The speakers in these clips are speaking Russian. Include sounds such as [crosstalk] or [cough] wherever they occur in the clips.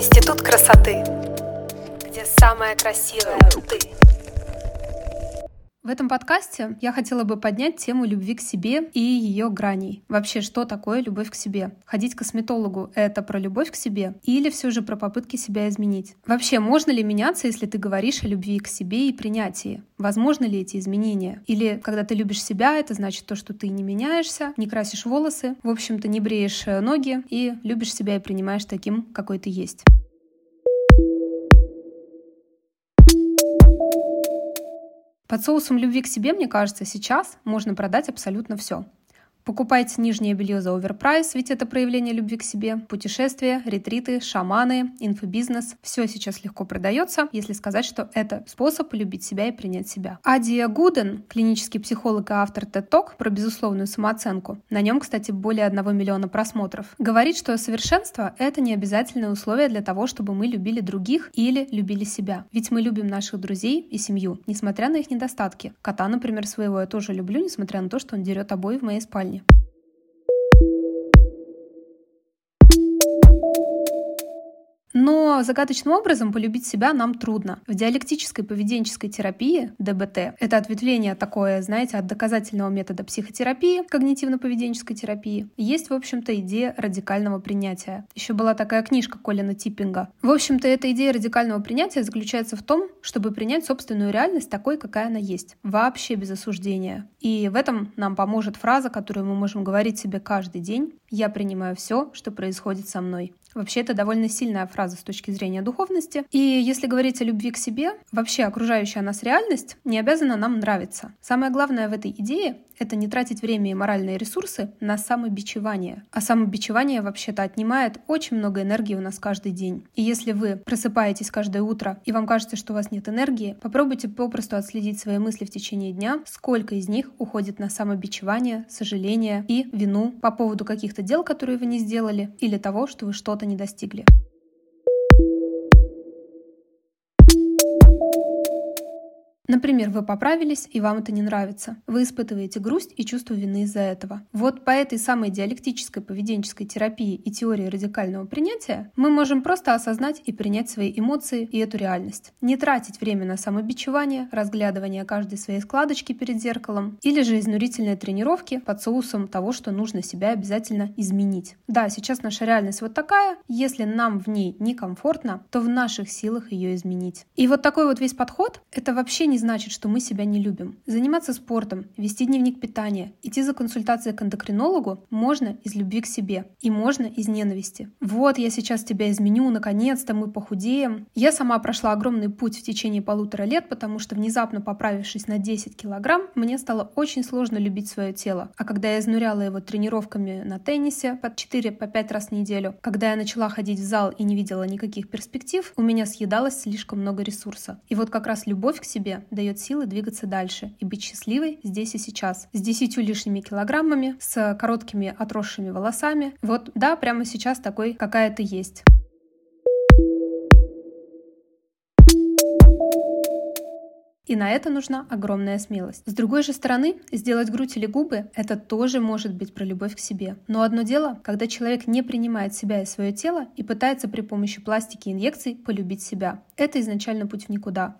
Институт красоты, где самая красивая ты. В этом подкасте я хотела бы поднять тему любви к себе и ее граней. Вообще, что такое любовь к себе? Ходить к косметологу — это про любовь к себе или все же про попытки себя изменить? Вообще, можно ли меняться, если ты говоришь о любви к себе и принятии? Возможно ли эти изменения? Или когда ты любишь себя, это значит то, что ты не меняешься, не красишь волосы, в общем-то не бреешь э, ноги и любишь себя и принимаешь таким, какой ты есть. Под соусом любви к себе, мне кажется, сейчас можно продать абсолютно все. Покупайте нижнее белье за overprice, ведь это проявление любви к себе. Путешествия, ретриты, шаманы, инфобизнес. Все сейчас легко продается, если сказать, что это способ полюбить себя и принять себя. Адия Гуден, клинический психолог и автор TED Talk про безусловную самооценку. На нем, кстати, более одного миллиона просмотров. Говорит, что совершенство — это не обязательное условие для того, чтобы мы любили других или любили себя. Ведь мы любим наших друзей и семью, несмотря на их недостатки. Кота, например, своего я тоже люблю, несмотря на то, что он дерет обои в моей спальне. Но загадочным образом полюбить себя нам трудно. В диалектической поведенческой терапии, ДБТ, это ответвление такое, знаете, от доказательного метода психотерапии, когнитивно-поведенческой терапии, есть, в общем-то, идея радикального принятия. Еще была такая книжка Колина Типпинга. В общем-то, эта идея радикального принятия заключается в том, чтобы принять собственную реальность такой, какая она есть, вообще без осуждения. И в этом нам поможет фраза, которую мы можем говорить себе каждый день. «Я принимаю все, что происходит со мной». Вообще, это довольно сильная фраза с точки зрения духовности. И если говорить о любви к себе, вообще окружающая нас реальность не обязана нам нравиться. Самое главное в этой идее это не тратить время и моральные ресурсы на самобичевание. А самобичевание вообще-то отнимает очень много энергии у нас каждый день. И если вы просыпаетесь каждое утро и вам кажется, что у вас нет энергии, попробуйте попросту отследить свои мысли в течение дня, сколько из них уходит на самобичевание, сожаление и вину по поводу каких-то дел, которые вы не сделали, или того, что вы что-то не достигли. Например, вы поправились, и вам это не нравится. Вы испытываете грусть и чувство вины из-за этого. Вот по этой самой диалектической поведенческой терапии и теории радикального принятия мы можем просто осознать и принять свои эмоции и эту реальность. Не тратить время на самобичевание, разглядывание каждой своей складочки перед зеркалом или же изнурительные тренировки под соусом того, что нужно себя обязательно изменить. Да, сейчас наша реальность вот такая. Если нам в ней некомфортно, то в наших силах ее изменить. И вот такой вот весь подход — это вообще не значит, что мы себя не любим. Заниматься спортом, вести дневник питания, идти за консультацией к эндокринологу можно из любви к себе и можно из ненависти. Вот я сейчас тебя изменю, наконец-то мы похудеем. Я сама прошла огромный путь в течение полутора лет, потому что внезапно поправившись на 10 килограмм, мне стало очень сложно любить свое тело. А когда я изнуряла его тренировками на теннисе по 4-5 по раз в неделю, когда я начала ходить в зал и не видела никаких перспектив, у меня съедалось слишком много ресурса. И вот как раз любовь к себе дает силы двигаться дальше и быть счастливой здесь и сейчас. С десятью лишними килограммами, с короткими отросшими волосами. Вот, да, прямо сейчас такой, какая ты есть. И на это нужна огромная смелость. С другой же стороны, сделать грудь или губы — это тоже может быть про любовь к себе. Но одно дело, когда человек не принимает себя и свое тело и пытается при помощи пластики и инъекций полюбить себя. Это изначально путь в никуда.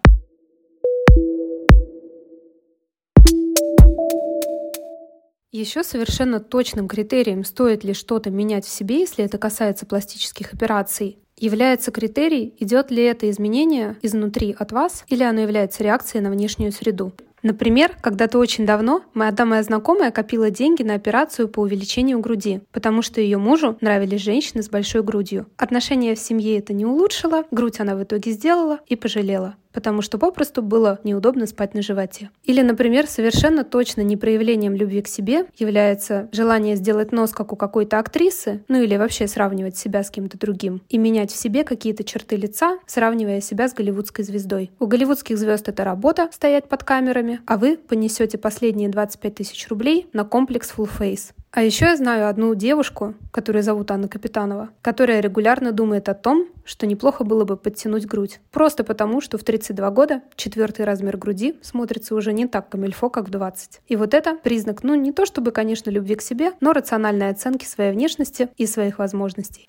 Еще совершенно точным критерием, стоит ли что-то менять в себе, если это касается пластических операций, является критерий, идет ли это изменение изнутри от вас или оно является реакцией на внешнюю среду. Например, когда-то очень давно моя одна моя знакомая копила деньги на операцию по увеличению груди, потому что ее мужу нравились женщины с большой грудью. Отношения в семье это не улучшило, грудь она в итоге сделала и пожалела потому что попросту было неудобно спать на животе. Или, например, совершенно точно не проявлением любви к себе является желание сделать нос, как у какой-то актрисы, ну или вообще сравнивать себя с кем-то другим, и менять в себе какие-то черты лица, сравнивая себя с голливудской звездой. У голливудских звезд это работа, стоять под камерами, а вы понесете последние 25 тысяч рублей на комплекс Full Face. А еще я знаю одну девушку, которую зовут Анна Капитанова, которая регулярно думает о том, что неплохо было бы подтянуть грудь. Просто потому, что в 32 года четвертый размер груди смотрится уже не так камельфо, как в 20. И вот это признак, ну не то чтобы, конечно, любви к себе, но рациональной оценки своей внешности и своих возможностей.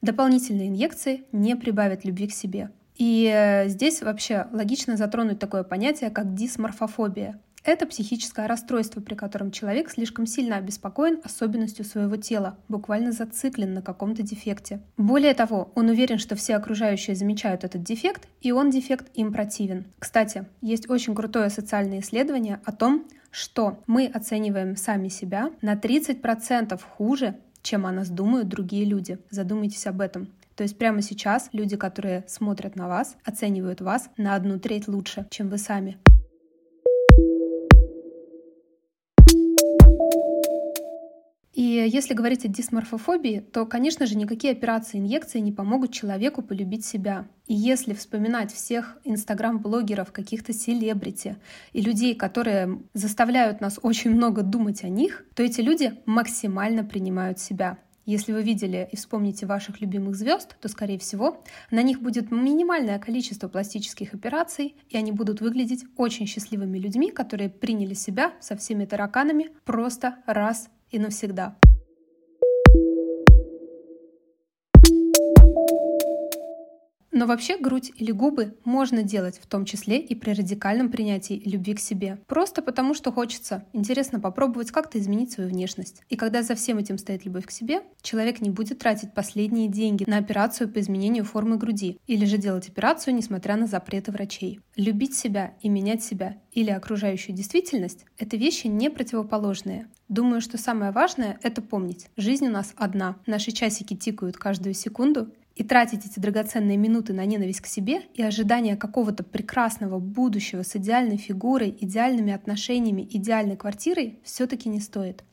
Дополнительные инъекции не прибавят любви к себе. И э, здесь вообще логично затронуть такое понятие, как дисморфофобия. Это психическое расстройство, при котором человек слишком сильно обеспокоен особенностью своего тела, буквально зациклен на каком-то дефекте. Более того, он уверен, что все окружающие замечают этот дефект, и он дефект им противен. Кстати, есть очень крутое социальное исследование о том, что мы оцениваем сами себя на 30% хуже, чем о нас думают другие люди. Задумайтесь об этом. То есть прямо сейчас люди, которые смотрят на вас, оценивают вас на одну треть лучше, чем вы сами. И если говорить о дисморфофобии, то, конечно же, никакие операции инъекции не помогут человеку полюбить себя. И если вспоминать всех инстаграм-блогеров, каких-то селебрити и людей, которые заставляют нас очень много думать о них, то эти люди максимально принимают себя. Если вы видели и вспомните ваших любимых звезд, то, скорее всего, на них будет минимальное количество пластических операций, и они будут выглядеть очень счастливыми людьми, которые приняли себя со всеми тараканами просто раз и навсегда. Но вообще грудь или губы можно делать, в том числе и при радикальном принятии любви к себе. Просто потому, что хочется. Интересно попробовать как-то изменить свою внешность. И когда за всем этим стоит любовь к себе, человек не будет тратить последние деньги на операцию по изменению формы груди или же делать операцию, несмотря на запреты врачей. Любить себя и менять себя или окружающую действительность — это вещи не противоположные. Думаю, что самое важное — это помнить. Жизнь у нас одна. Наши часики тикают каждую секунду, и тратить эти драгоценные минуты на ненависть к себе и ожидание какого-то прекрасного будущего с идеальной фигурой, идеальными отношениями, идеальной квартирой все-таки не стоит.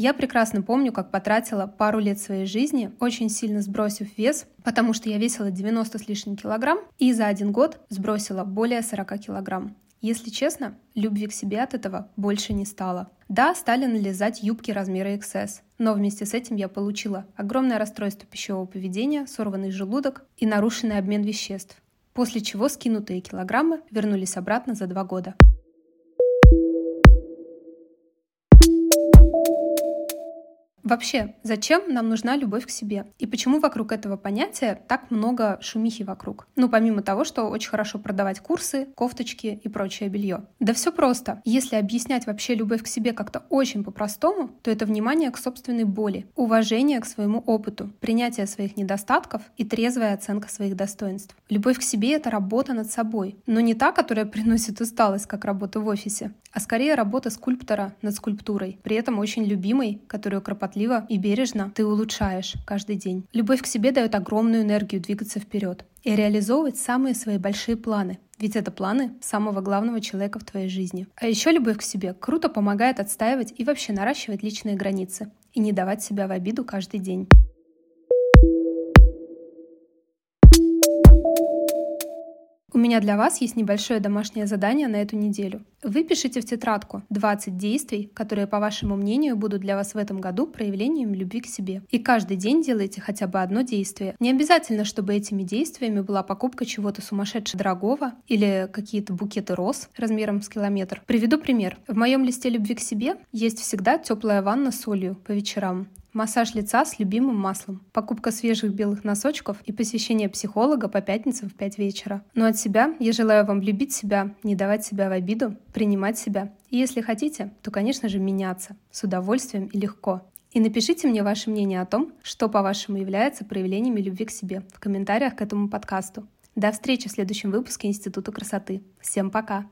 Я прекрасно помню, как потратила пару лет своей жизни, очень сильно сбросив вес, потому что я весила 90 с лишним килограмм и за один год сбросила более 40 килограмм. Если честно, любви к себе от этого больше не стало. Да, стали налезать юбки размера XS, но вместе с этим я получила огромное расстройство пищевого поведения, сорванный желудок и нарушенный обмен веществ, после чего скинутые килограммы вернулись обратно за два года. Вообще, зачем нам нужна любовь к себе? И почему вокруг этого понятия так много шумихи вокруг? Ну, помимо того, что очень хорошо продавать курсы, кофточки и прочее белье. Да все просто. Если объяснять вообще любовь к себе как-то очень по-простому, то это внимание к собственной боли, уважение к своему опыту, принятие своих недостатков и трезвая оценка своих достоинств. Любовь к себе — это работа над собой, но не та, которая [laughs] приносит усталость, как работа в офисе, а скорее работа скульптора над скульптурой, при этом очень любимой, которую кропотливо и бережно ты улучшаешь каждый день. Любовь к себе дает огромную энергию двигаться вперед и реализовывать самые свои большие планы, ведь это планы самого главного человека в твоей жизни. А еще любовь к себе круто помогает отстаивать и вообще наращивать личные границы и не давать себя в обиду каждый день. У меня для вас есть небольшое домашнее задание на эту неделю. Выпишите в тетрадку 20 действий, которые, по вашему мнению, будут для вас в этом году проявлением любви к себе. И каждый день делайте хотя бы одно действие. Не обязательно, чтобы этими действиями была покупка чего-то сумасшедше дорогого или какие-то букеты роз размером с километр. Приведу пример. В моем листе любви к себе есть всегда теплая ванна с солью по вечерам. Массаж лица с любимым маслом, покупка свежих белых носочков и посещение психолога по пятницам в 5 вечера. Но от себя я желаю вам любить себя, не давать себя в обиду, принимать себя. И если хотите, то, конечно же, меняться с удовольствием и легко. И напишите мне ваше мнение о том, что, по-вашему, является проявлениями любви к себе в комментариях к этому подкасту. До встречи в следующем выпуске Института красоты. Всем пока!